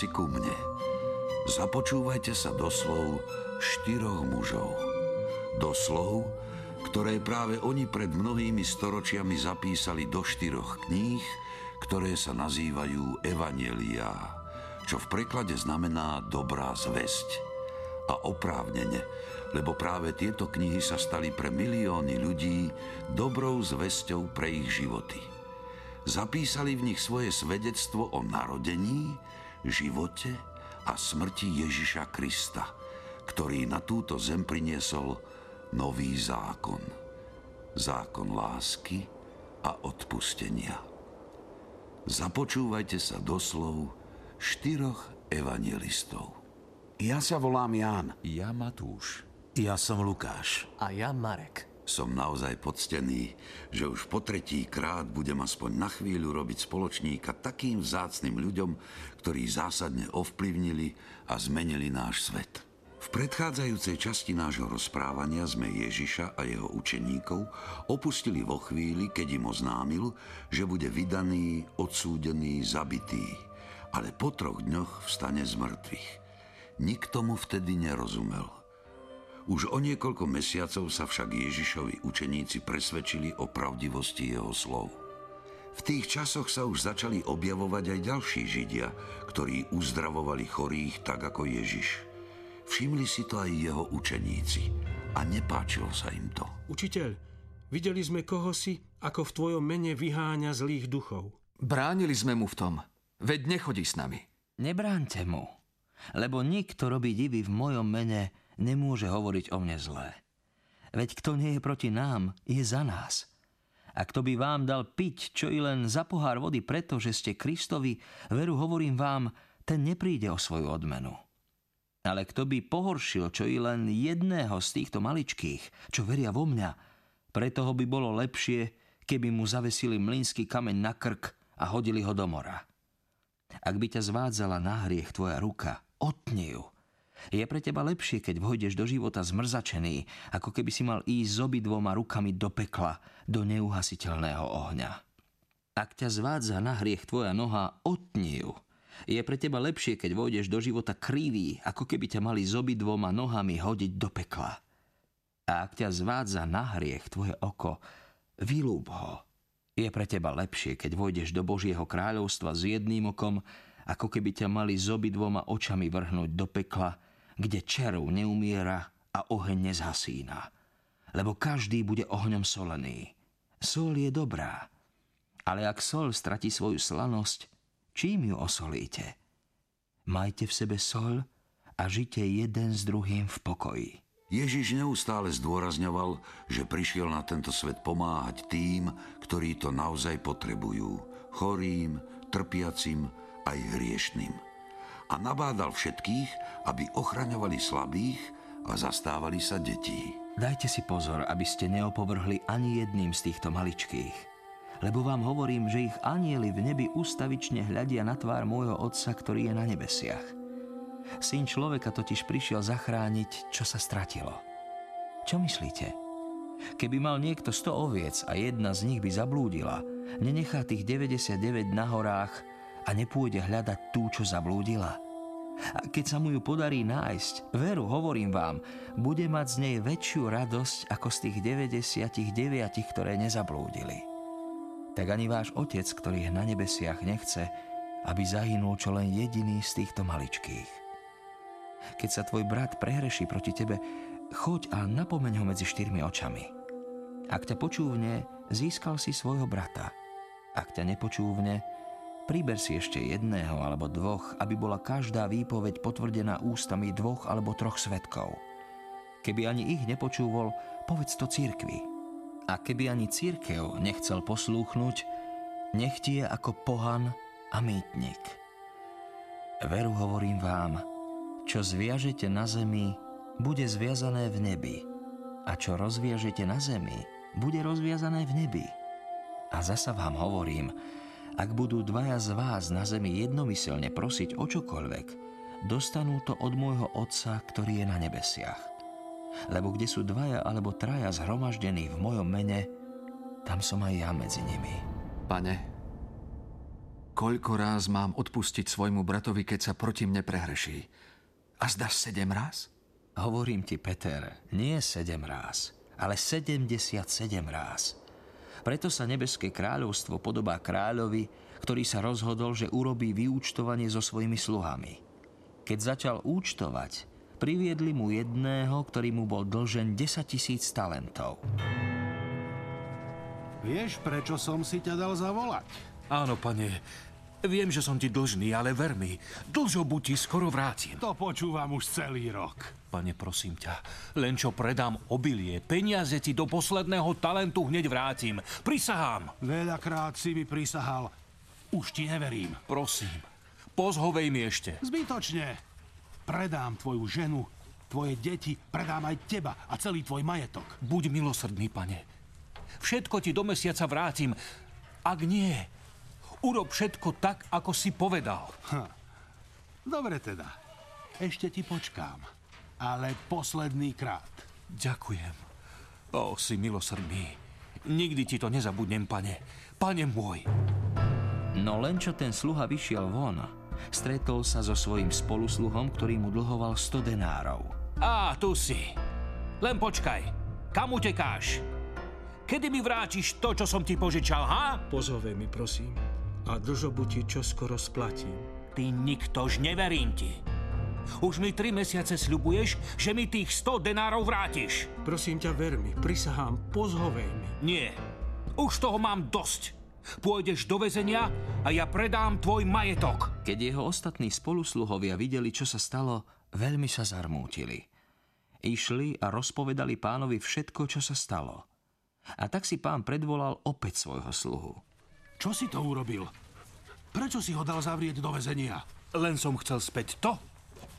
si ku mne. Započúvajte sa do slov štyroch mužov. Do slov, ktoré práve oni pred mnohými storočiami zapísali do štyroch kníh, ktoré sa nazývajú Evanielia, čo v preklade znamená dobrá zväzť. A oprávnene, lebo práve tieto knihy sa stali pre milióny ľudí dobrou zväzťou pre ich životy. Zapísali v nich svoje svedectvo o narodení, živote a smrti Ježiša Krista, ktorý na túto zem priniesol nový zákon. Zákon lásky a odpustenia. Započúvajte sa doslov štyroch evangelistov. Ja sa volám Ján. Ja Matúš. Ja som Lukáš. A ja Marek. Som naozaj poctený, že už po tretí krát budem aspoň na chvíľu robiť spoločníka takým vzácným ľuďom, ktorí zásadne ovplyvnili a zmenili náš svet. V predchádzajúcej časti nášho rozprávania sme Ježiša a jeho učeníkov opustili vo chvíli, keď im oznámil, že bude vydaný, odsúdený, zabitý, ale po troch dňoch vstane z mŕtvych. Nikto mu vtedy nerozumel. Už o niekoľko mesiacov sa však Ježišovi učeníci presvedčili o pravdivosti jeho slov. V tých časoch sa už začali objavovať aj ďalší Židia, ktorí uzdravovali chorých tak ako Ježiš. Všimli si to aj jeho učeníci a nepáčilo sa im to. Učiteľ, videli sme koho si, ako v tvojom mene vyháňa zlých duchov. Bránili sme mu v tom. Veď nechodí s nami. Nebránte mu, lebo nikto robí divy v mojom mene nemôže hovoriť o mne zlé. Veď kto nie je proti nám, je za nás. A kto by vám dal piť, čo i len za pohár vody, pretože ste Kristovi, veru hovorím vám, ten nepríde o svoju odmenu. Ale kto by pohoršil čo i len jedného z týchto maličkých, čo veria vo mňa, pre toho by bolo lepšie, keby mu zavesili mlínsky kameň na krk a hodili ho do mora. Ak by ťa zvádzala na hriech tvoja ruka, otni ju. Je pre teba lepšie, keď vojdeš do života zmrzačený, ako keby si mal ísť s obidvoma rukami do pekla, do neuhasiteľného ohňa. Ak ťa zvádza na hriech tvoja noha, otni ju. Je pre teba lepšie, keď vojdeš do života krivý, ako keby ťa mali z obidvoma nohami hodiť do pekla. A ak ťa zvádza na hriech tvoje oko, vylúb ho. Je pre teba lepšie, keď vojdeš do Božieho kráľovstva s jedným okom, ako keby ťa mali z obidvoma očami vrhnúť do pekla, kde červ neumiera a oheň nezhasína. Lebo každý bude ohňom solený. Sol je dobrá, ale ak sol stratí svoju slanosť, Čím ju osolíte? Majte v sebe sol a žite jeden s druhým v pokoji. Ježiš neustále zdôrazňoval, že prišiel na tento svet pomáhať tým, ktorí to naozaj potrebujú. Chorým, trpiacim aj hriešným. A nabádal všetkých, aby ochraňovali slabých a zastávali sa detí. Dajte si pozor, aby ste neopovrhli ani jedným z týchto maličkých lebo vám hovorím, že ich anieli v nebi ustavične hľadia na tvár môjho Otca, ktorý je na nebesiach. Syn človeka totiž prišiel zachrániť, čo sa stratilo. Čo myslíte? Keby mal niekto 100 oviec a jedna z nich by zablúdila, nenechá tých 99 na horách a nepôjde hľadať tú, čo zablúdila? A keď sa mu ju podarí nájsť, veru, hovorím vám, bude mať z nej väčšiu radosť ako z tých 99, ktoré nezablúdili tak ani váš Otec, ktorý na nebesiach, nechce, aby zahynul čo len jediný z týchto maličkých. Keď sa tvoj brat prehreší proti tebe, choď a napomeň ho medzi štyrmi očami. Ak ťa počúvne, získal si svojho brata. Ak ťa nepočúvne, priber si ešte jedného alebo dvoch, aby bola každá výpoveď potvrdená ústami dvoch alebo troch svetkov. Keby ani ich nepočúvol, povedz to církvi. A keby ani církev nechcel poslúchnuť, nech ti je ako pohan a mýtnik. Veru hovorím vám, čo zviažete na zemi, bude zviazané v nebi. A čo rozviažete na zemi, bude rozviazané v nebi. A zasa vám hovorím, ak budú dvaja z vás na zemi jednomyselne prosiť o čokoľvek, dostanú to od môjho Otca, ktorý je na nebesiach lebo kde sú dvaja alebo traja zhromaždení v mojom mene, tam som aj ja medzi nimi. Pane, Koľko ráz mám odpustiť svojmu bratovi, keď sa proti mne prehreší? A zdaš sedem ráz? Hovorím ti, Peter, nie sedem ráz, ale 77 ráz. Preto sa nebeské kráľovstvo podobá kráľovi, ktorý sa rozhodol, že urobí vyúčtovanie so svojimi sluhami. Keď začal účtovať, priviedli mu jedného, ktorý mu bol dlžen 10 tisíc talentov. Vieš, prečo som si ťa dal zavolať? Áno, pane. Viem, že som ti dlžný, ale ver mi, dlžobu ti skoro vrátim. To počúvam už celý rok. Pane, prosím ťa, len čo predám obilie, peniaze ti do posledného talentu hneď vrátim. Prisahám. Veľakrát si mi prisahal. Už ti neverím. Prosím, pozhovej mi ešte. Zbytočne. Predám tvoju ženu, tvoje deti, predám aj teba a celý tvoj majetok. Buď milosrdný, pane. Všetko ti do mesiaca vrátim. Ak nie, urob všetko tak, ako si povedal. Dobre teda. Ešte ti počkám. Ale posledný krát. Ďakujem. O, si milosrdný. Nikdy ti to nezabudnem, pane. Pane môj. No len čo ten sluha vyšiel von, stretol sa so svojím spolusluhom, ktorý mu dlhoval 100 denárov. Á, tu si. Len počkaj. Kam utekáš? Kedy mi vrátiš to, čo som ti požičal, ha? Pozove mi, prosím. A dlžobu ti čoskoro splatím. Ty niktož, neverím ti. Už mi tri mesiace sľubuješ, že mi tých 100 denárov vrátiš. Prosím ťa, ver mi, prisahám, pozhovej mi. Nie. Už toho mám dosť. Pôjdeš do väzenia a ja predám tvoj majetok. Keď jeho ostatní spolusluhovia videli, čo sa stalo, veľmi sa zarmútili. Išli a rozpovedali pánovi všetko, čo sa stalo. A tak si pán predvolal opäť svojho sluhu. Čo si to urobil? Prečo si ho dal zavrieť do väzenia? Len som chcel späť to,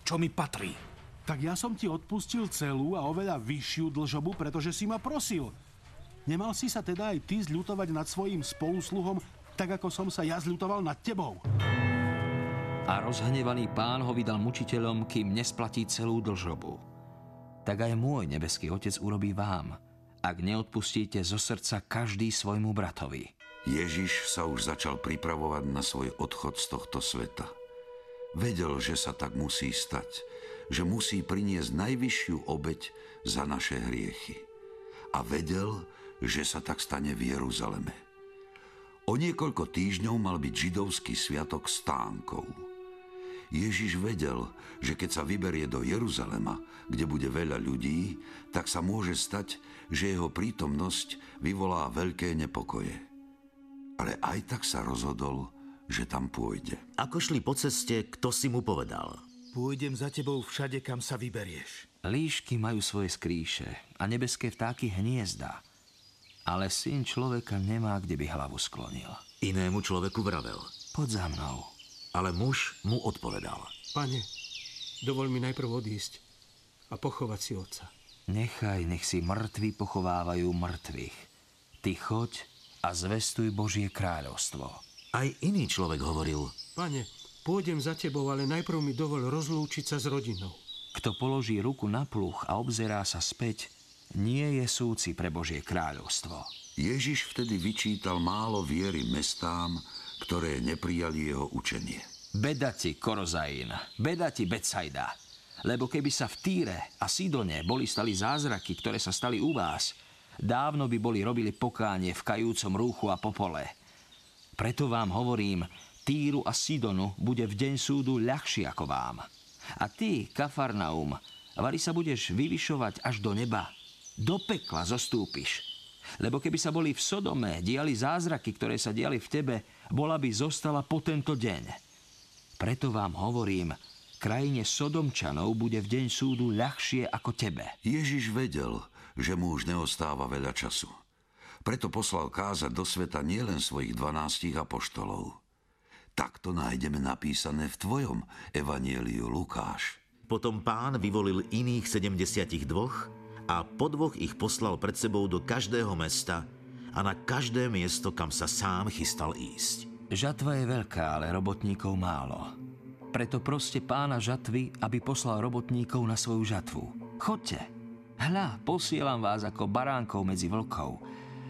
čo mi patrí. Tak ja som ti odpustil celú a oveľa vyššiu dlžobu, pretože si ma prosil. Nemal si sa teda aj ty zľutovať nad svojim spolusluhom, tak ako som sa ja zľutoval nad tebou. A rozhnevaný pán ho vydal mučiteľom, kým nesplatí celú dlžobu. Tak aj môj nebeský otec urobí vám, ak neodpustíte zo srdca každý svojmu bratovi. Ježiš sa už začal pripravovať na svoj odchod z tohto sveta. Vedel, že sa tak musí stať, že musí priniesť najvyššiu obeď za naše hriechy. A vedel, že sa tak stane v Jeruzaleme. O niekoľko týždňov mal byť židovský sviatok stánkov. Ježiš vedel, že keď sa vyberie do Jeruzalema, kde bude veľa ľudí, tak sa môže stať, že jeho prítomnosť vyvolá veľké nepokoje. Ale aj tak sa rozhodol, že tam pôjde. Ako šli po ceste, kto si mu povedal? Pôjdem za tebou všade, kam sa vyberieš. Líšky majú svoje skríše a nebeské vtáky hniezda. Ale syn človeka nemá, kde by hlavu sklonil. Inému človeku vravel. Poď za mnou. Ale muž mu odpovedal. Pane, dovol mi najprv odísť a pochovať si otca. Nechaj, nech si mŕtvi pochovávajú mŕtvych. Ty choď a zvestuj Božie kráľovstvo. Aj iný človek hovoril. Pane, pôjdem za tebou, ale najprv mi dovol rozlúčiť sa s rodinou. Kto položí ruku na pluch a obzerá sa späť, nie je súci pre Božie kráľovstvo. Ježiš vtedy vyčítal málo viery mestám, ktoré neprijali jeho učenie. Beda ti, Korozaín, beda ti, Betsaida. Lebo keby sa v Týre a Sidone boli stali zázraky, ktoré sa stali u vás, dávno by boli robili pokánie v kajúcom rúchu a popole. Preto vám hovorím, Týru a Sidonu bude v deň súdu ľahší ako vám. A ty, Kafarnaum, vari sa budeš vyvyšovať až do neba. Do pekla zostúpiš. Lebo keby sa boli v Sodome diali zázraky, ktoré sa diali v tebe, bola by zostala po tento deň. Preto vám hovorím, krajine Sodomčanov bude v deň súdu ľahšie ako tebe. Ježiš vedel, že mu už neostáva veľa času. Preto poslal kázať do sveta nielen svojich dvanástich apoštolov. Takto nájdeme napísané v tvojom evanieliu Lukáš. Potom pán vyvolil iných 72 a po dvoch ich poslal pred sebou do každého mesta a na každé miesto, kam sa sám chystal ísť. Žatva je veľká, ale robotníkov málo. Preto proste pána žatvy, aby poslal robotníkov na svoju žatvu. Chodte. Hľa, posielam vás ako baránkov medzi vlkov.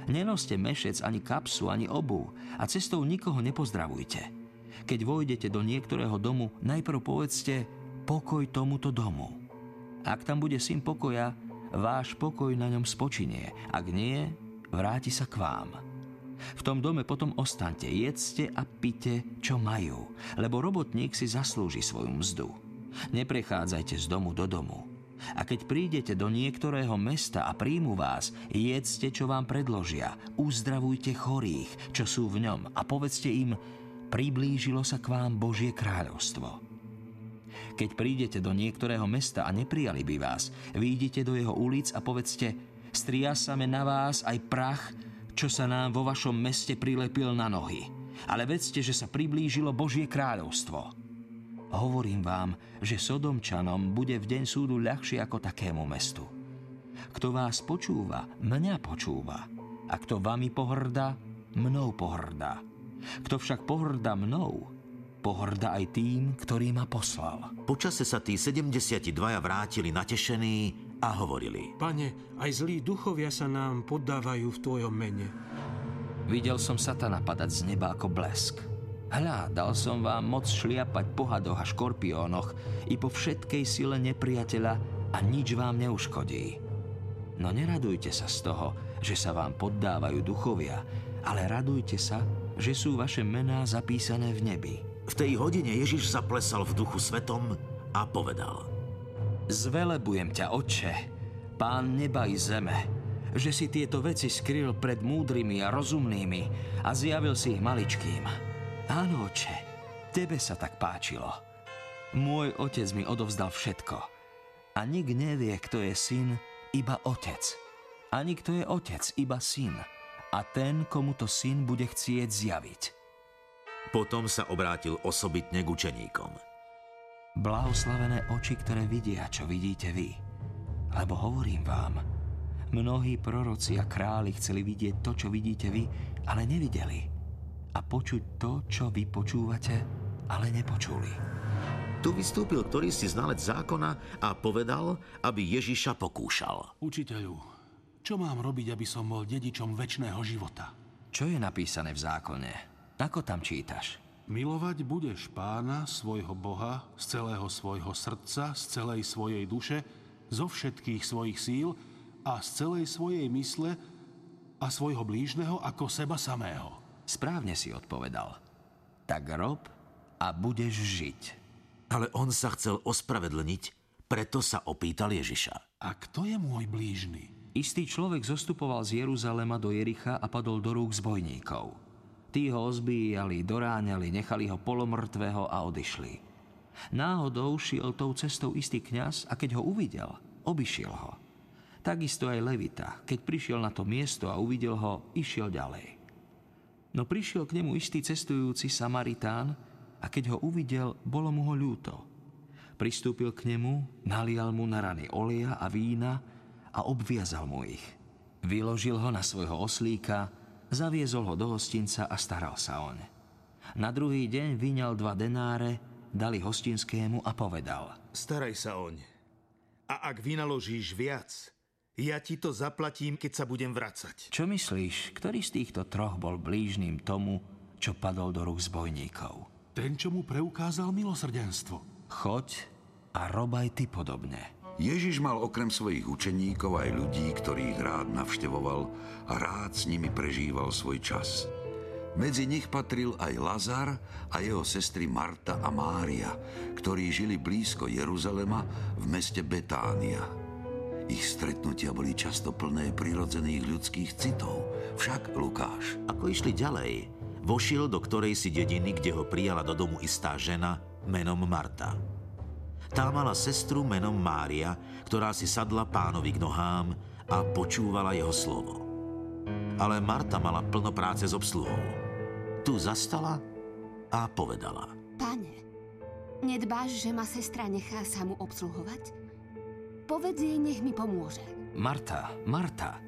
Nenoste mešec ani kapsu, ani obu a cestou nikoho nepozdravujte. Keď vojdete do niektorého domu, najprv povedzte pokoj tomuto domu. Ak tam bude syn pokoja, váš pokoj na ňom spočinie. Ak nie, vráti sa k vám. V tom dome potom ostaňte, jedzte a pite, čo majú, lebo robotník si zaslúži svoju mzdu. Neprechádzajte z domu do domu. A keď prídete do niektorého mesta a príjmu vás, jedzte, čo vám predložia, uzdravujte chorých, čo sú v ňom a povedzte im, priblížilo sa k vám Božie kráľovstvo. Keď prídete do niektorého mesta a neprijali by vás, výjdite do jeho ulic a povedzte, striasame na vás aj prach, čo sa nám vo vašom meste prilepil na nohy. Ale vedzte, že sa priblížilo Božie kráľovstvo. Hovorím vám, že Sodomčanom bude v deň súdu ľahšie ako takému mestu. Kto vás počúva, mňa počúva. A kto vami pohrdá, mnou pohrdá. Kto však pohrdá mnou, pohrda aj tým, ktorý ma poslal. Počase sa tí 72 vrátili natešení a hovorili. Pane, aj zlí duchovia sa nám poddávajú v Tvojom mene. Videl som satana padať z neba ako blesk. Hľa, dal som vám moc šliapať po hadoch a škorpiónoch i po všetkej sile nepriateľa a nič vám neuškodí. No neradujte sa z toho, že sa vám poddávajú duchovia, ale radujte sa, že sú vaše mená zapísané v nebi. V tej hodine Ježiš zaplesal v duchu svetom a povedal. Zvelebujem ťa, Otče, Pán neba i zeme, že si tieto veci skryl pred múdrymi a rozumnými a zjavil si ich maličkým. Áno, Otče, tebe sa tak páčilo. Môj otec mi odovzdal všetko. A nik nevie, kto je syn, iba otec. Ani kto je otec, iba syn. A ten, komu to syn bude chcieť zjaviť. Potom sa obrátil osobitne k učeníkom. Blahoslavené oči, ktoré vidia, čo vidíte vy. Lebo hovorím vám, mnohí proroci a králi chceli vidieť to, čo vidíte vy, ale nevideli. A počuť to, čo vy počúvate, ale nepočuli. Tu vystúpil ktorý si znalec zákona a povedal, aby Ježiša pokúšal. Učiteľu, čo mám robiť, aby som bol dedičom väčšného života? Čo je napísané v zákone? Ako tam čítaš? Milovať budeš pána, svojho Boha, z celého svojho srdca, z celej svojej duše, zo všetkých svojich síl a z celej svojej mysle a svojho blížneho ako seba samého. Správne si odpovedal. Tak rob a budeš žiť. Ale on sa chcel ospravedlniť, preto sa opýtal Ježiša. A kto je môj blížny? Istý človek zostupoval z Jeruzalema do Jericha a padol do rúk zbojníkov. Tí ho ozbíjali, doráňali, nechali ho polomrtvého a odišli. Náhodou šiel tou cestou istý kňaz a keď ho uvidel, obišiel ho. Takisto aj Levita, keď prišiel na to miesto a uvidel ho, išiel ďalej. No prišiel k nemu istý cestujúci Samaritán a keď ho uvidel, bolo mu ho ľúto. Pristúpil k nemu, nalial mu na rany oleja a vína a obviazal mu ich. Vyložil ho na svojho oslíka Zaviezol ho do hostinca a staral sa oň. Na druhý deň vyňal dva denáre, dali hostinskému a povedal. Staraj sa oň. A ak vynaložíš viac, ja ti to zaplatím, keď sa budem vracať. Čo myslíš, ktorý z týchto troch bol blížným tomu, čo padol do rúk zbojníkov? Ten, čo mu preukázal milosrdenstvo. Choď a rob aj ty podobne. Ježiš mal okrem svojich učeníkov aj ľudí, ktorých rád navštevoval a rád s nimi prežíval svoj čas. Medzi nich patril aj Lazar a jeho sestry Marta a Mária, ktorí žili blízko Jeruzalema v meste Betánia. Ich stretnutia boli často plné prirodzených ľudských citov. Však Lukáš. Ako išli ďalej, vošiel do ktorej si dediny, kde ho prijala do domu istá žena menom Marta. Tá mala sestru menom Mária, ktorá si sadla pánovi k nohám a počúvala jeho slovo. Ale Marta mala plno práce s obsluhou. Tu zastala a povedala. Pane, nedbáš, že ma sestra nechá sa mu obsluhovať? Povedz jej, nech mi pomôže. Marta, Marta,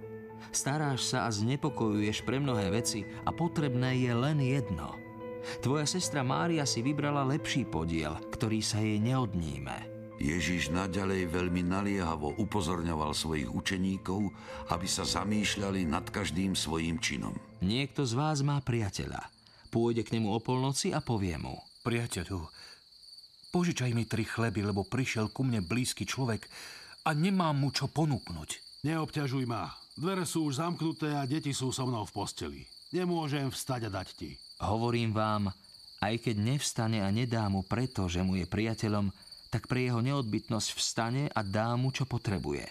staráš sa a znepokojuješ pre mnohé veci a potrebné je len jedno – Tvoja sestra Mária si vybrala lepší podiel, ktorý sa jej neodníme. Ježiš naďalej veľmi naliehavo upozorňoval svojich učeníkov, aby sa zamýšľali nad každým svojím činom. Niekto z vás má priateľa. Pôjde k nemu o polnoci a povie mu. Priateľu, požičaj mi tri chleby, lebo prišiel ku mne blízky človek a nemám mu čo ponúknuť. Neobťažuj ma. Dvere sú už zamknuté a deti sú so mnou v posteli. Nemôžem vstať a dať ti. Hovorím vám, aj keď nevstane a nedá mu preto, že mu je priateľom, tak pre jeho neodbytnosť vstane a dá mu, čo potrebuje.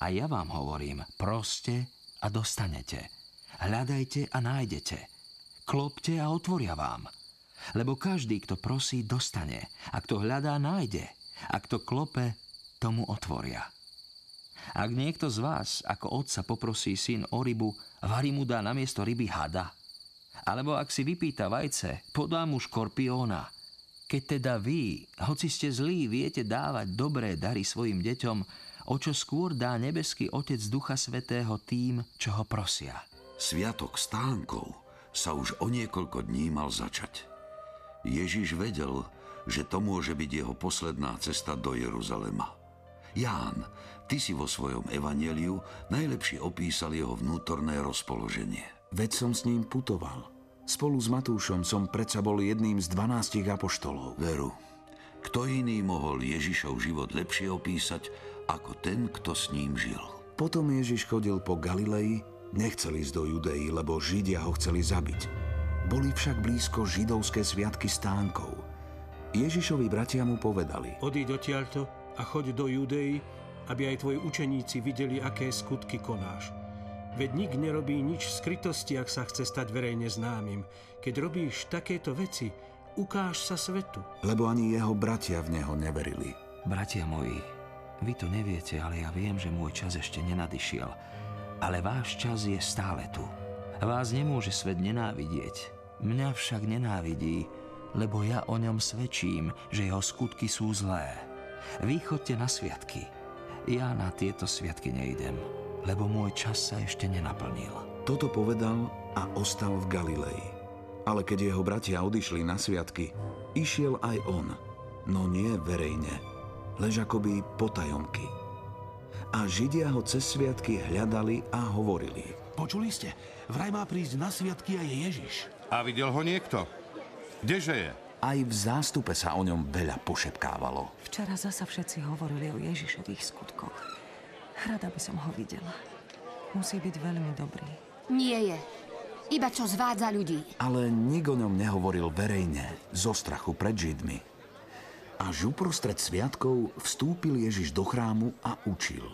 A ja vám hovorím, proste a dostanete. Hľadajte a nájdete. Klopte a otvoria vám. Lebo každý, kto prosí, dostane. A kto hľadá, nájde. A kto klope, tomu otvoria. Ak niekto z vás ako otca poprosí syn o rybu, varí mu dá namiesto ryby hada. Alebo ak si vypýta vajce, podá mu škorpióna. Keď teda vy, hoci ste zlí, viete dávať dobré dary svojim deťom, o čo skôr dá nebeský Otec Ducha Svetého tým, čo ho prosia. Sviatok stánkov sa už o niekoľko dní mal začať. Ježiš vedel, že to môže byť jeho posledná cesta do Jeruzalema. Ján, ty si vo svojom evaneliu najlepšie opísal jeho vnútorné rozpoloženie. Veď som s ním putoval. Spolu s Matúšom som predsa bol jedným z dvanástich apoštolov. Veru, kto iný mohol Ježišov život lepšie opísať, ako ten, kto s ním žil. Potom Ježiš chodil po Galilei, Nechcel ísť do Judei, lebo Židia ho chceli zabiť. Boli však blízko židovské sviatky stánkov. Ježišovi bratia mu povedali. Odíď odtiaľto a choď do Judei, aby aj tvoji učeníci videli, aké skutky konáš. Veď nik nerobí nič v skrytosti, ak sa chce stať verejne známym. Keď robíš takéto veci, ukáž sa svetu. Lebo ani jeho bratia v neho neverili. Bratia moji, vy to neviete, ale ja viem, že môj čas ešte nenadišiel ale váš čas je stále tu. Vás nemôže svet nenávidieť, mňa však nenávidí, lebo ja o ňom svedčím, že jeho skutky sú zlé. Vy chodte na sviatky. Ja na tieto sviatky nejdem, lebo môj čas sa ešte nenaplnil. Toto povedal a ostal v Galilei. Ale keď jeho bratia odišli na sviatky, išiel aj on, no nie verejne, lež akoby potajomky a Židia ho cez sviatky hľadali a hovorili. Počuli ste? Vraj má prísť na sviatky aj Ježiš. A videl ho niekto? Kdeže je? Aj v zástupe sa o ňom veľa pošepkávalo. Včera zasa všetci hovorili o Ježišových skutkoch. Rada by som ho videla. Musí byť veľmi dobrý. Nie je. Iba čo zvádza ľudí. Ale nik o ňom nehovoril verejne, zo strachu pred Židmi. Až uprostred sviatkov vstúpil Ježiš do chrámu a učil.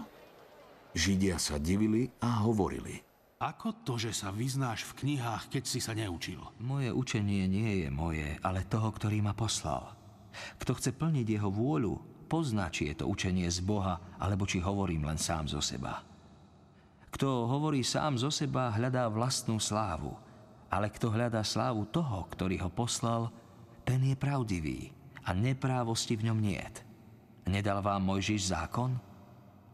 Židia sa divili a hovorili. Ako to, že sa vyznáš v knihách, keď si sa neučil? Moje učenie nie je moje, ale toho, ktorý ma poslal. Kto chce plniť jeho vôľu, pozná, či je to učenie z Boha, alebo či hovorím len sám zo seba. Kto hovorí sám zo seba, hľadá vlastnú slávu. Ale kto hľadá slávu toho, ktorý ho poslal, ten je pravdivý a neprávosti v ňom niet. Nedal vám Mojžiš zákon?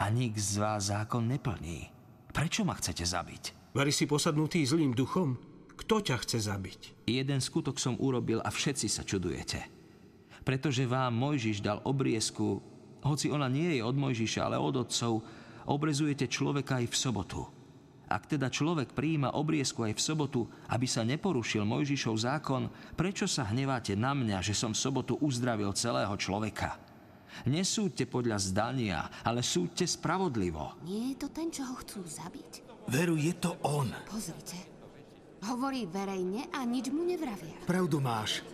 A nik z vás zákon neplní. Prečo ma chcete zabiť? Vari si posadnutý zlým duchom? Kto ťa chce zabiť? Jeden skutok som urobil a všetci sa čudujete. Pretože vám Mojžiš dal obriezku, hoci ona nie je od Mojžiša, ale od otcov, obrezujete človeka aj v sobotu. Ak teda človek prijíma obriezku aj v sobotu, aby sa neporušil Mojžišov zákon, prečo sa hneváte na mňa, že som v sobotu uzdravil celého človeka? Nesúďte podľa zdania, ale súďte spravodlivo. Nie je to ten, čo ho chcú zabiť? Veru, je to on. Pozrite. Hovorí verejne a nič mu nevravia. Pravdu máš.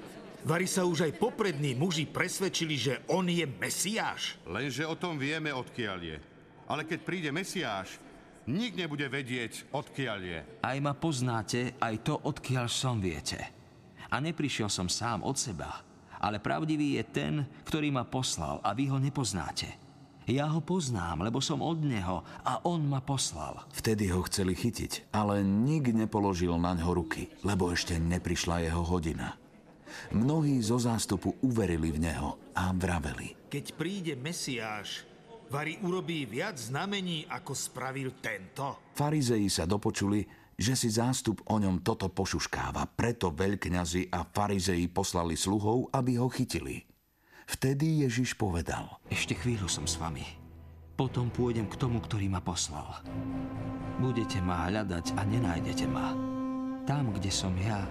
Vari sa už aj poprední muži presvedčili, že on je Mesiáš. Lenže o tom vieme, odkiaľ je. Ale keď príde Mesiáš, Nik nebude vedieť, odkiaľ je. Aj ma poznáte, aj to, odkiaľ som viete. A neprišiel som sám od seba, ale pravdivý je ten, ktorý ma poslal a vy ho nepoznáte. Ja ho poznám, lebo som od neho a on ma poslal. Vtedy ho chceli chytiť, ale nik nepoložil na ňo ruky, lebo ešte neprišla jeho hodina. Mnohí zo zástupu uverili v neho a vraveli. Keď príde Mesiáš, Vari urobí viac znamení, ako spravil tento? Farizei sa dopočuli, že si zástup o ňom toto pošuškáva, preto veľkňazi a farizei poslali sluhov, aby ho chytili. Vtedy Ježiš povedal. Ešte chvíľu som s vami. Potom pôjdem k tomu, ktorý ma poslal. Budete ma hľadať a nenájdete ma. Tam, kde som ja,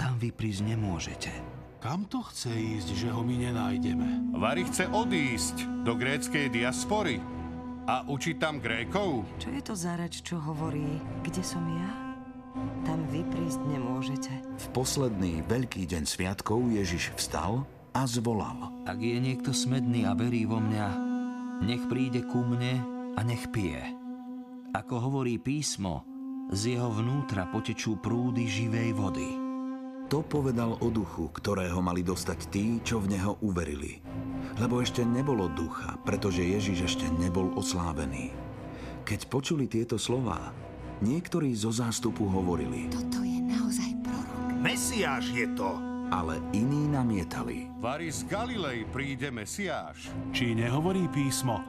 tam vy prísť nemôžete. Kam to chce ísť, že ho my nenájdeme? Vary chce odísť do gréckej diaspory a učiť tam Grékov. Čo je to za reč, čo hovorí? Kde som ja? Tam vy prísť nemôžete. V posledný veľký deň sviatkov Ježiš vstal a zvolal. Ak je niekto smedný a verí vo mňa, nech príde ku mne a nech pije. Ako hovorí písmo, z jeho vnútra potečú prúdy živej vody. To povedal o duchu, ktorého mali dostať tí, čo v neho uverili. Lebo ešte nebolo ducha, pretože Ježiš ešte nebol oslávený. Keď počuli tieto slová, niektorí zo zástupu hovorili, Toto je naozaj prorok. Mesiáš je to. ale iní namietali. Vary z Galilei príde Mesiáš. Či nehovorí písmo?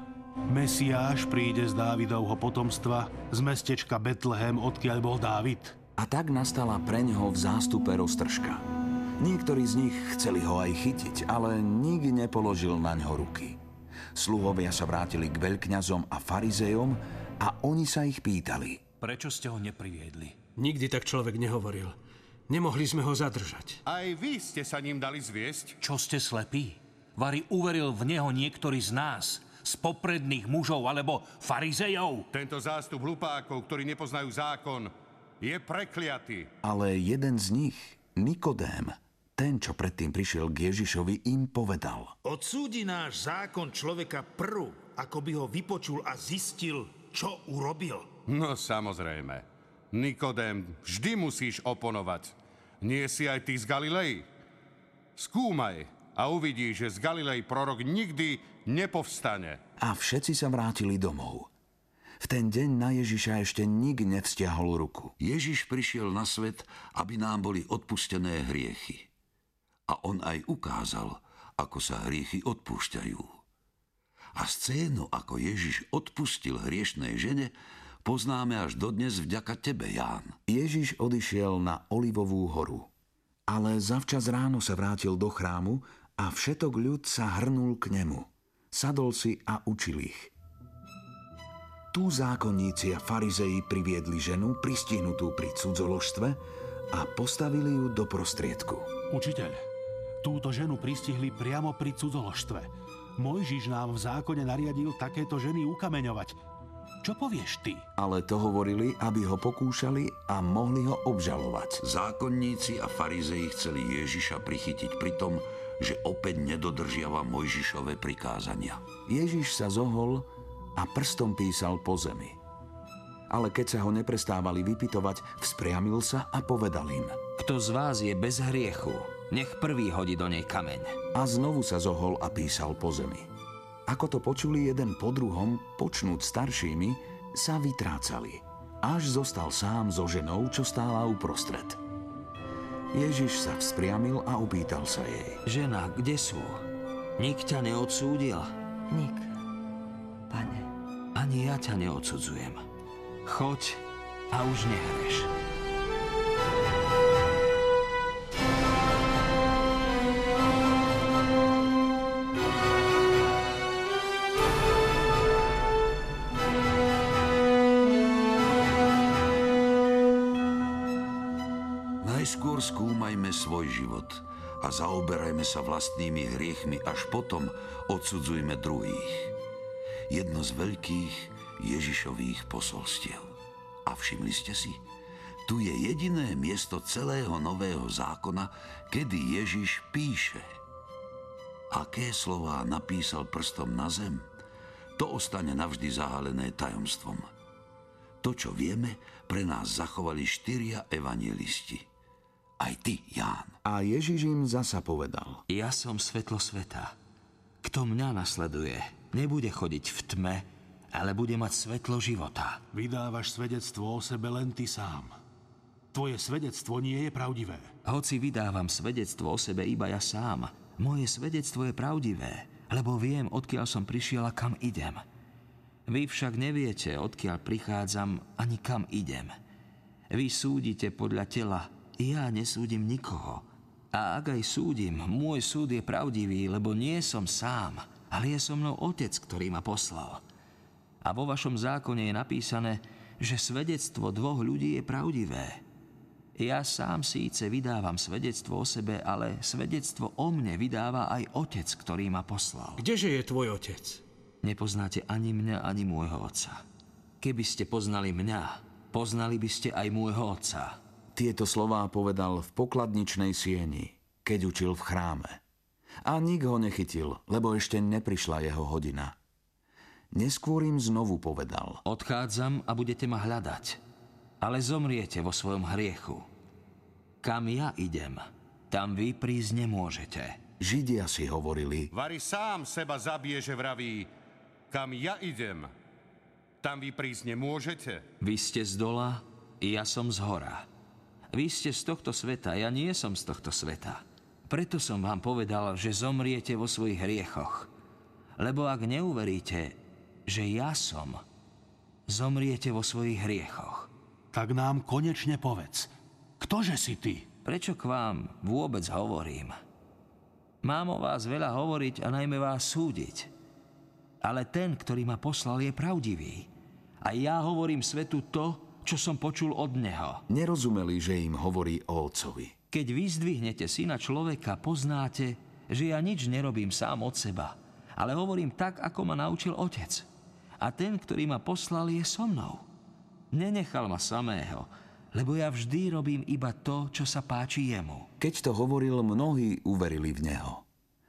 Mesiáš príde z Dávidovho potomstva, z mestečka Betlehem, odkiaľ bol Dávid. A tak nastala preňho v zástupe roztržka. Niektorí z nich chceli ho aj chytiť, ale nik nepoložil na ňo ruky. Sluhovia sa vrátili k veľkňazom a farizejom a oni sa ich pýtali. Prečo ste ho nepriviedli? Nikdy tak človek nehovoril. Nemohli sme ho zadržať. Aj vy ste sa ním dali zviesť? Čo ste slepí? Vary uveril v neho niektorý z nás, z popredných mužov alebo farizejov. Tento zástup hlupákov, ktorí nepoznajú zákon, je prekliatý. Ale jeden z nich, Nikodém, ten, čo predtým prišiel k Ježišovi, im povedal. Odsúdi náš zákon človeka prv, ako by ho vypočul a zistil, čo urobil. No samozrejme. Nikodém, vždy musíš oponovať. Nie si aj ty z Galilei? Skúmaj a uvidíš, že z Galilei prorok nikdy nepovstane. A všetci sa vrátili domov. V ten deň na Ježiša ešte nik nevzťahol ruku. Ježiš prišiel na svet, aby nám boli odpustené hriechy. A on aj ukázal, ako sa hriechy odpúšťajú. A scénu, ako Ježiš odpustil hriešnej žene, poznáme až dodnes vďaka tebe, Ján. Ježiš odišiel na Olivovú horu. Ale zavčas ráno sa vrátil do chrámu a všetok ľud sa hrnul k nemu. Sadol si a učil ich. Tu zákonníci a farizeji priviedli ženu pristihnutú pri cudzoložstve a postavili ju do prostriedku. Učiteľ, túto ženu pristihli priamo pri cudzoložstve. Mojžiš nám v zákone nariadil takéto ženy ukameňovať. Čo povieš ty? Ale to hovorili, aby ho pokúšali a mohli ho obžalovať. Zákonníci a farizeji chceli Ježiša prichytiť pri tom, že opäť nedodržiava Mojžišové prikázania. Ježiš sa zohol a prstom písal po zemi. Ale keď sa ho neprestávali vypitovať, vzpriamil sa a povedal im. Kto z vás je bez hriechu, nech prvý hodí do nej kameň. A znovu sa zohol a písal po zemi. Ako to počuli jeden po druhom, počnúť staršími, sa vytrácali. Až zostal sám so ženou, čo stála uprostred. Ježiš sa vzpriamil a opýtal sa jej. Žena, kde sú? Nik ťa neodsúdil? Nik. Pane. Ani ja ťa neodsudzujem. Choď a už nehreš. Najskôr skúmajme svoj život a zaoberajme sa vlastnými hriechmi, až potom odsudzujme druhých. Jedno z veľkých Ježišových posolstiev. A všimli ste si, tu je jediné miesto celého nového zákona, kedy Ježiš píše. Aké slová napísal prstom na zem, to ostane navždy zahalené tajomstvom. To, čo vieme, pre nás zachovali štyria evangelisti. Aj ty, Ján. A Ježiš im zasa povedal. Ja som svetlo sveta. Kto mňa nasleduje, nebude chodiť v tme, ale bude mať svetlo života. Vydávaš svedectvo o sebe len ty sám. Tvoje svedectvo nie je pravdivé. Hoci vydávam svedectvo o sebe iba ja sám, moje svedectvo je pravdivé, lebo viem, odkiaľ som prišiel a kam idem. Vy však neviete, odkiaľ prichádzam ani kam idem. Vy súdite podľa tela, ja nesúdim nikoho. A ak aj súdim, môj súd je pravdivý, lebo nie som sám, ale je so mnou Otec, ktorý ma poslal. A vo vašom zákone je napísané, že svedectvo dvoch ľudí je pravdivé. Ja sám síce vydávam svedectvo o sebe, ale svedectvo o mne vydáva aj otec, ktorý ma poslal. Kdeže je tvoj otec? Nepoznáte ani mňa, ani môjho otca. Keby ste poznali mňa, poznali by ste aj môjho otca. Tieto slová povedal v pokladničnej sieni, keď učil v chráme. A nik ho nechytil, lebo ešte neprišla jeho hodina. Neskôr im znovu povedal. Odchádzam a budete ma hľadať, ale zomriete vo svojom hriechu. Kam ja idem, tam vy prísť nemôžete. Židia si hovorili, Vary sám seba zabije, že vraví, kam ja idem, tam vy prísť nemôžete. Vy ste z dola, ja som z hora. Vy ste z tohto sveta, ja nie som z tohto sveta. Preto som vám povedal, že zomriete vo svojich hriechoch. Lebo ak neuveríte, že ja som, zomriete vo svojich hriechoch. Tak nám konečne povedz, ktože si ty? Prečo k vám vôbec hovorím? Mám o vás veľa hovoriť a najmä vás súdiť. Ale ten, ktorý ma poslal, je pravdivý. A ja hovorím svetu to, čo som počul od neho. nerozumeli, že im hovorí o otcovi. Keď vyzdvihnete syna človeka, poznáte, že ja nič nerobím sám od seba, ale hovorím tak, ako ma naučil otec. A ten, ktorý ma poslal, je so mnou. Nenechal ma samého, lebo ja vždy robím iba to, čo sa páči jemu. Keď to hovoril, mnohí uverili v neho.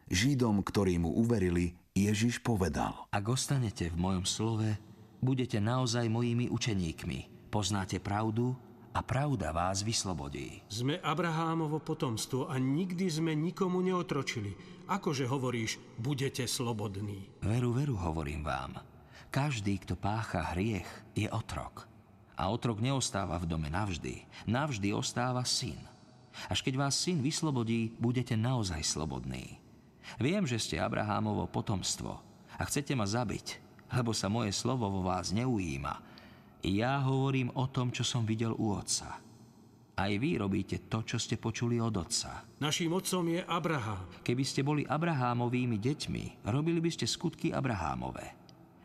Židom, ktorí mu uverili, Ježiš povedal. Ak ostanete v mojom slove, budete naozaj mojimi učeníkmi. Poznáte pravdu a pravda vás vyslobodí. Sme Abrahámovo potomstvo a nikdy sme nikomu neotročili. Akože hovoríš, budete slobodní. Veru, veru, hovorím vám. Každý, kto pácha hriech, je otrok. A otrok neostáva v dome navždy. Navždy ostáva syn. Až keď vás syn vyslobodí, budete naozaj slobodní. Viem, že ste Abrahámovo potomstvo a chcete ma zabiť, lebo sa moje slovo vo vás neujíma. Ja hovorím o tom, čo som videl u otca. Aj vy robíte to, čo ste počuli od otca. Naším otcom je Abraham. Keby ste boli Abrahámovými deťmi, robili by ste skutky Abrahámove.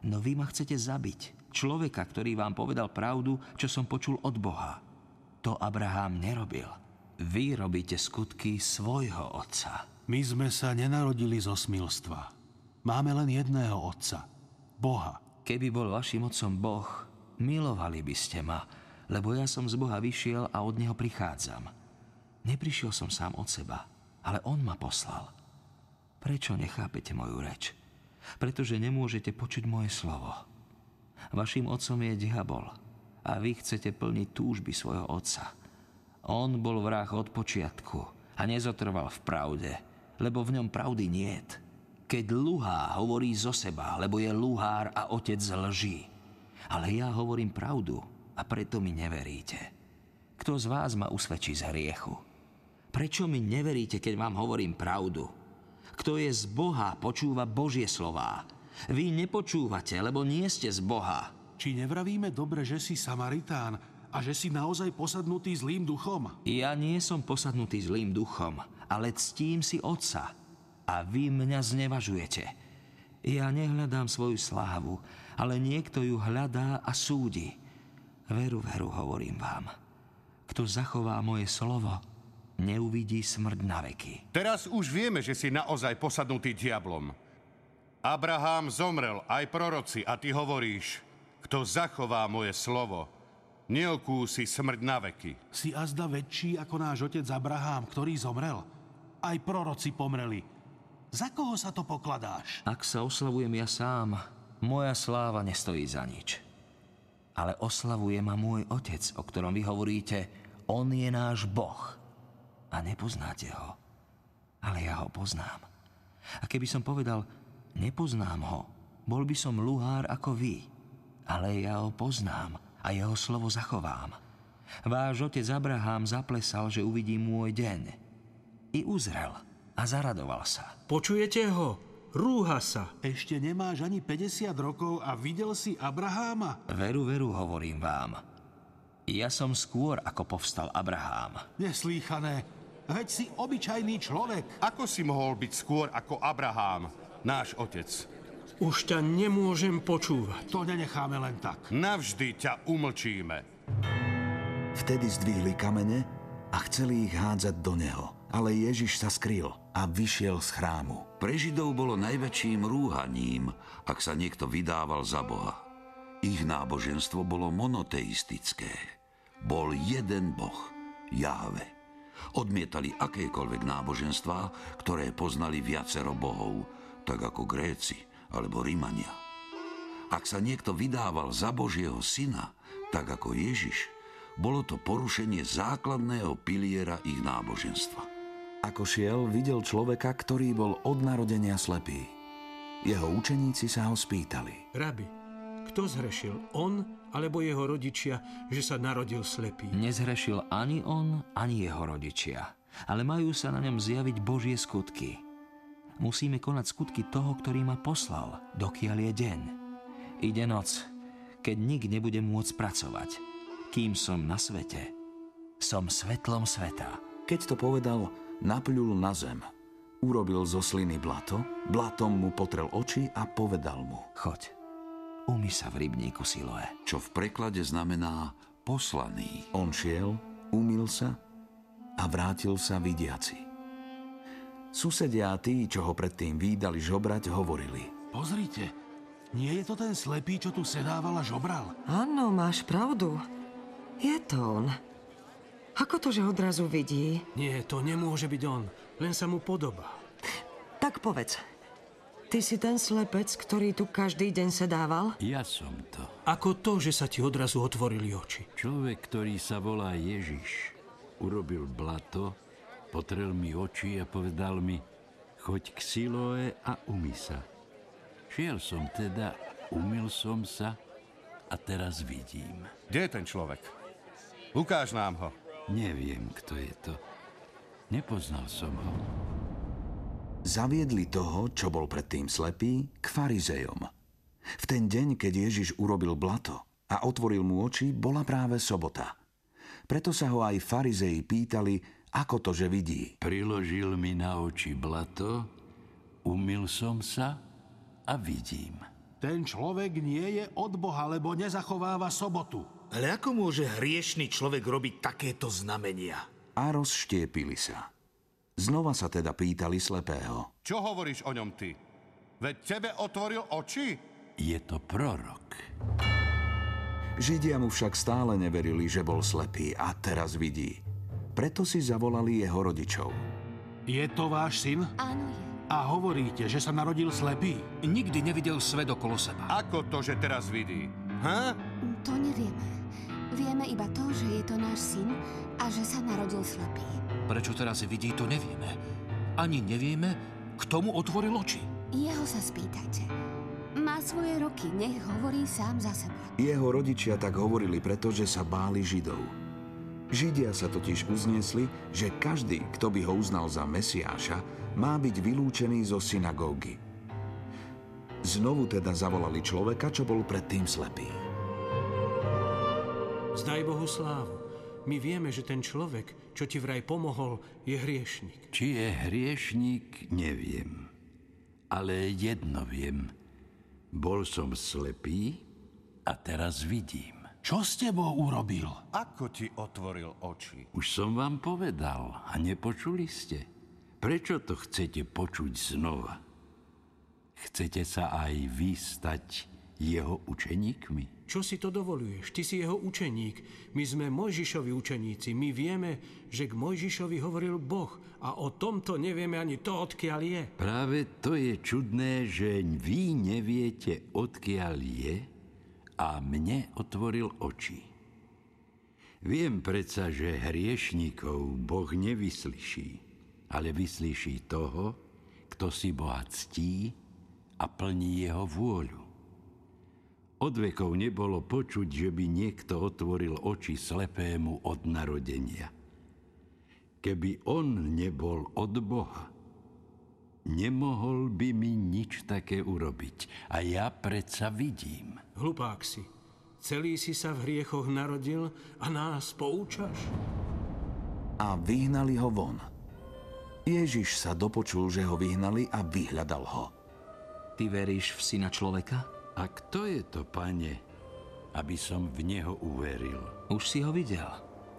No vy ma chcete zabiť. Človeka, ktorý vám povedal pravdu, čo som počul od Boha. To Abraham nerobil. Vy robíte skutky svojho otca. My sme sa nenarodili zo smilstva. Máme len jedného otca, Boha. Keby bol vašim otcom Boh, milovali by ste ma, lebo ja som z Boha vyšiel a od Neho prichádzam. Neprišiel som sám od seba, ale On ma poslal. Prečo nechápete moju reč? Pretože nemôžete počuť moje slovo. Vašim otcom je diabol a vy chcete plniť túžby svojho otca. On bol vrah od počiatku a nezotrval v pravde, lebo v ňom pravdy niet. Keď luhá hovorí zo seba, lebo je luhár a otec lží. Ale ja hovorím pravdu a preto mi neveríte. Kto z vás ma usvedčí z hriechu? Prečo mi neveríte, keď vám hovorím pravdu? Kto je z Boha, počúva Božie slová. Vy nepočúvate, lebo nie ste z Boha. Či nevravíme dobre, že si Samaritán a že si naozaj posadnutý zlým duchom? Ja nie som posadnutý zlým duchom, ale ctím si Otca. A vy mňa znevažujete. Ja nehľadám svoju slávu, ale niekto ju hľadá a súdi. Veru, veru, hovorím vám. Kto zachová moje slovo, neuvidí smrť na veky. Teraz už vieme, že si naozaj posadnutý diablom. Abraham zomrel, aj proroci, a ty hovoríš, kto zachová moje slovo, neokúsi smrť na veky. Si azda väčší ako náš otec Abraham, ktorý zomrel. Aj proroci pomreli. Za koho sa to pokladáš? Ak sa oslavujem ja sám, moja sláva nestojí za nič. Ale oslavuje ma môj otec, o ktorom vy hovoríte, on je náš Boh. A nepoznáte ho. Ale ja ho poznám. A keby som povedal, nepoznám ho, bol by som luhár ako vy. Ale ja ho poznám a jeho slovo zachovám. Váš otec Abraham zaplesal, že uvidí môj deň. I uzrel a zaradoval sa. Počujete ho? Rúha sa. Ešte nemáš ani 50 rokov a videl si Abraháma? Veru, veru, hovorím vám. Ja som skôr, ako povstal Abraham. Neslýchané. Veď si obyčajný človek. Ako si mohol byť skôr ako Abraham, náš otec? Už ťa nemôžem počúvať. To nenecháme len tak. Navždy ťa umlčíme. Vtedy zdvihli kamene a chceli ich hádzať do neho, ale Ježiš sa skryl a vyšiel z chrámu. Pre Židov bolo najväčším rúhaním, ak sa niekto vydával za Boha. Ich náboženstvo bolo monoteistické. Bol jeden Boh, Jáve. Odmietali akékoľvek náboženstvá, ktoré poznali viacero bohov, tak ako Gréci alebo Rímania. Ak sa niekto vydával za Božieho syna, tak ako Ježiš, bolo to porušenie základného piliera ich náboženstva. Ako šiel, videl človeka, ktorý bol od narodenia slepý. Jeho učeníci sa ho spýtali. Rabi, kto zhrešil? On alebo jeho rodičia, že sa narodil slepý? Nezhrešil ani on, ani jeho rodičia, ale majú sa na ňom zjaviť Božie skutky. Musíme konať skutky toho, ktorý ma poslal, dokiaľ je deň. Ide noc, keď nik nebude môcť pracovať. Kým som na svete, som svetlom sveta. Keď to povedal, napľul na zem. Urobil zo sliny blato, blatom mu potrel oči a povedal mu. Choď, umy sa v rybníku Siloe. Čo v preklade znamená poslaný. On šiel, umil sa a vrátil sa vidiaci. Susedia a tí, čo ho predtým výdali žobrať, hovorili. Pozrite, nie je to ten slepý, čo tu sedával a žobral? Áno, máš pravdu. Je to on. Ako to, že odrazu vidí? Nie, to nemôže byť on. Len sa mu podobá. Tak povedz. Ty si ten slepec, ktorý tu každý deň sedával? Ja som to. Ako to, že sa ti odrazu otvorili oči? Človek, ktorý sa volá Ježiš, urobil blato, potrel mi oči a povedal mi, choď k Siloe a umy sa. Šiel som teda, umil som sa a teraz vidím. Kde je ten človek? Ukáž nám ho. Neviem, kto je to. Nepoznal som ho. Zaviedli toho, čo bol predtým slepý, k farizejom. V ten deň, keď Ježiš urobil blato a otvoril mu oči, bola práve sobota. Preto sa ho aj farizeji pýtali, ako to, že vidí. Priložil mi na oči blato, umil som sa a vidím. Ten človek nie je od Boha, lebo nezachováva sobotu. Ale ako môže hriešný človek robiť takéto znamenia? A rozštiepili sa. Znova sa teda pýtali slepého. Čo hovoríš o ňom ty? Veď tebe otvoril oči? Je to prorok. Židia mu však stále neverili, že bol slepý a teraz vidí. Preto si zavolali jeho rodičov. Je to váš syn? Áno, je. A hovoríte, že sa narodil slepý? Nikdy nevidel svet okolo seba. Ako to, že teraz vidí? Ha? To nevieme. Vieme iba to, že je to náš syn a že sa narodil slepý. Prečo teraz vidí, to nevieme. Ani nevieme, kto mu otvoril oči. Jeho sa spýtajte. Má svoje roky, nech hovorí sám za seba. Jeho rodičia tak hovorili, pretože sa báli Židov. Židia sa totiž uzniesli, že každý, kto by ho uznal za Mesiáša, má byť vylúčený zo synagógy. Znovu teda zavolali človeka, čo bol predtým slepý. Zdaj Bohu slávu. My vieme, že ten človek, čo ti vraj pomohol, je hriešnik. Či je hriešník, neviem. Ale jedno viem. Bol som slepý a teraz vidím. Čo s tebou urobil? Ako ti otvoril oči? Už som vám povedal a nepočuli ste. Prečo to chcete počuť znova? Chcete sa aj vy stať jeho učeníkmi? Čo si to dovoluješ? Ty si jeho učeník. My sme Mojžišovi učeníci. My vieme, že k Mojžišovi hovoril Boh a o tomto nevieme ani to, odkiaľ je. Práve to je čudné, že vy neviete, odkiaľ je a mne otvoril oči. Viem predsa, že hriešníkov Boh nevyslyší, ale vyslyší toho, kto si Boha ctí a plní jeho vôľu. Od vekov nebolo počuť, že by niekto otvoril oči slepému od narodenia. Keby on nebol od Boha, nemohol by mi nič také urobiť. A ja predsa vidím. Hlupák si. Celý si sa v hriechoch narodil a nás poučaš? A vyhnali ho von. Ježiš sa dopočul, že ho vyhnali a vyhľadal ho. Ty veríš v syna človeka? A kto je to, pane, aby som v neho uveril? Už si ho videl.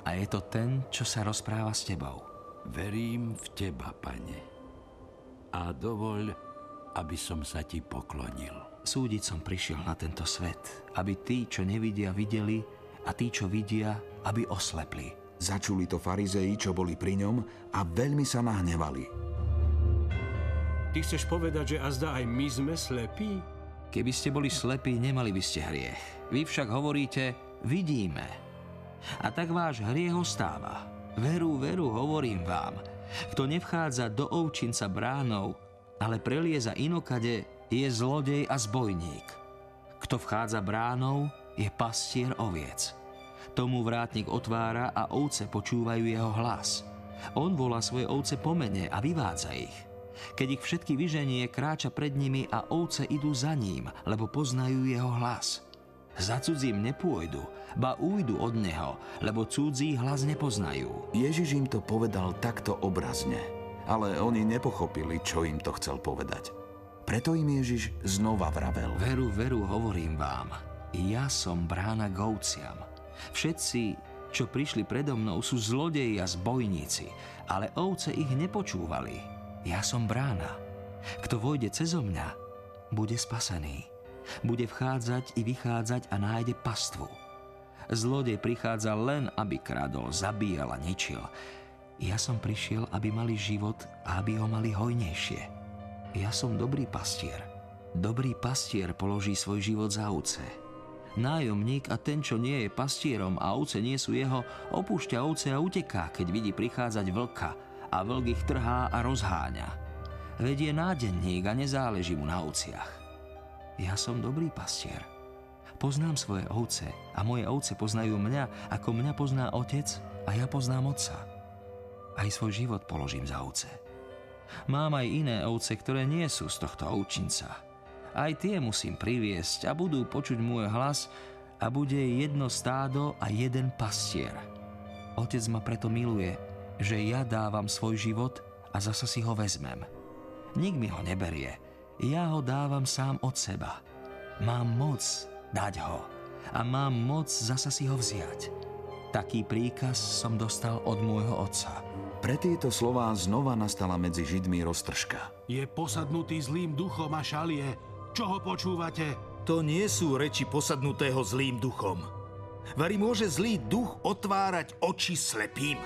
A je to ten, čo sa rozpráva s tebou. Verím v teba, pane. A dovoľ, aby som sa ti poklonil. Súdiť som prišiel na tento svet, aby tí, čo nevidia, videli a tí, čo vidia, aby oslepli. Začuli to farizei, čo boli pri ňom a veľmi sa nahnevali. Ty chceš povedať, že azda aj my sme slepí? Keby ste boli slepí, nemali by ste hriech. Vy však hovoríte, vidíme. A tak váš hriech ostáva. Veru, veru, hovorím vám. Kto nevchádza do ovčinca bránou, ale prelieza inokade, je zlodej a zbojník. Kto vchádza bránou, je pastier oviec. Tomu vrátnik otvára a ovce počúvajú jeho hlas. On volá svoje ovce po mene a vyvádza ich. Keď ich všetky vyženie, kráča pred nimi a ovce idú za ním, lebo poznajú jeho hlas. Za cudzím nepôjdu, ba újdu od neho, lebo cudzí hlas nepoznajú. Ježiš im to povedal takto obrazne, ale oni nepochopili, čo im to chcel povedať. Preto im Ježiš znova vravel. Veru, veru, hovorím vám, ja som brána k ovciam. Všetci, čo prišli predo mnou, sú zlodeji a zbojníci, ale ovce ich nepočúvali. Ja som brána. Kto vojde cezo mňa, bude spasený. Bude vchádzať i vychádzať a nájde pastvu. Zlodej prichádza len, aby kradol, zabíjal a ničil. Ja som prišiel, aby mali život a aby ho mali hojnejšie. Ja som dobrý pastier. Dobrý pastier položí svoj život za ovce. Nájomník a ten, čo nie je pastierom a ovce nie sú jeho, opúšťa ovce a uteká, keď vidí prichádzať vlka a vlk ich trhá a rozháňa. Veď je nádenník a nezáleží mu na ovciach. Ja som dobrý pastier. Poznám svoje ovce a moje ovce poznajú mňa, ako mňa pozná otec a ja poznám otca. Aj svoj život položím za ovce. Mám aj iné ovce, ktoré nie sú z tohto ovčinca. Aj tie musím priviesť a budú počuť môj hlas a bude jedno stádo a jeden pastier. Otec ma preto miluje, že ja dávam svoj život a zasa si ho vezmem. Nik mi ho neberie, ja ho dávam sám od seba. Mám moc dať ho a mám moc zasa si ho vziať. Taký príkaz som dostal od môjho otca. Pre tieto slová znova nastala medzi Židmi roztržka. Je posadnutý zlým duchom a šalie. Čo ho počúvate? To nie sú reči posadnutého zlým duchom. Vari môže zlý duch otvárať oči slepým.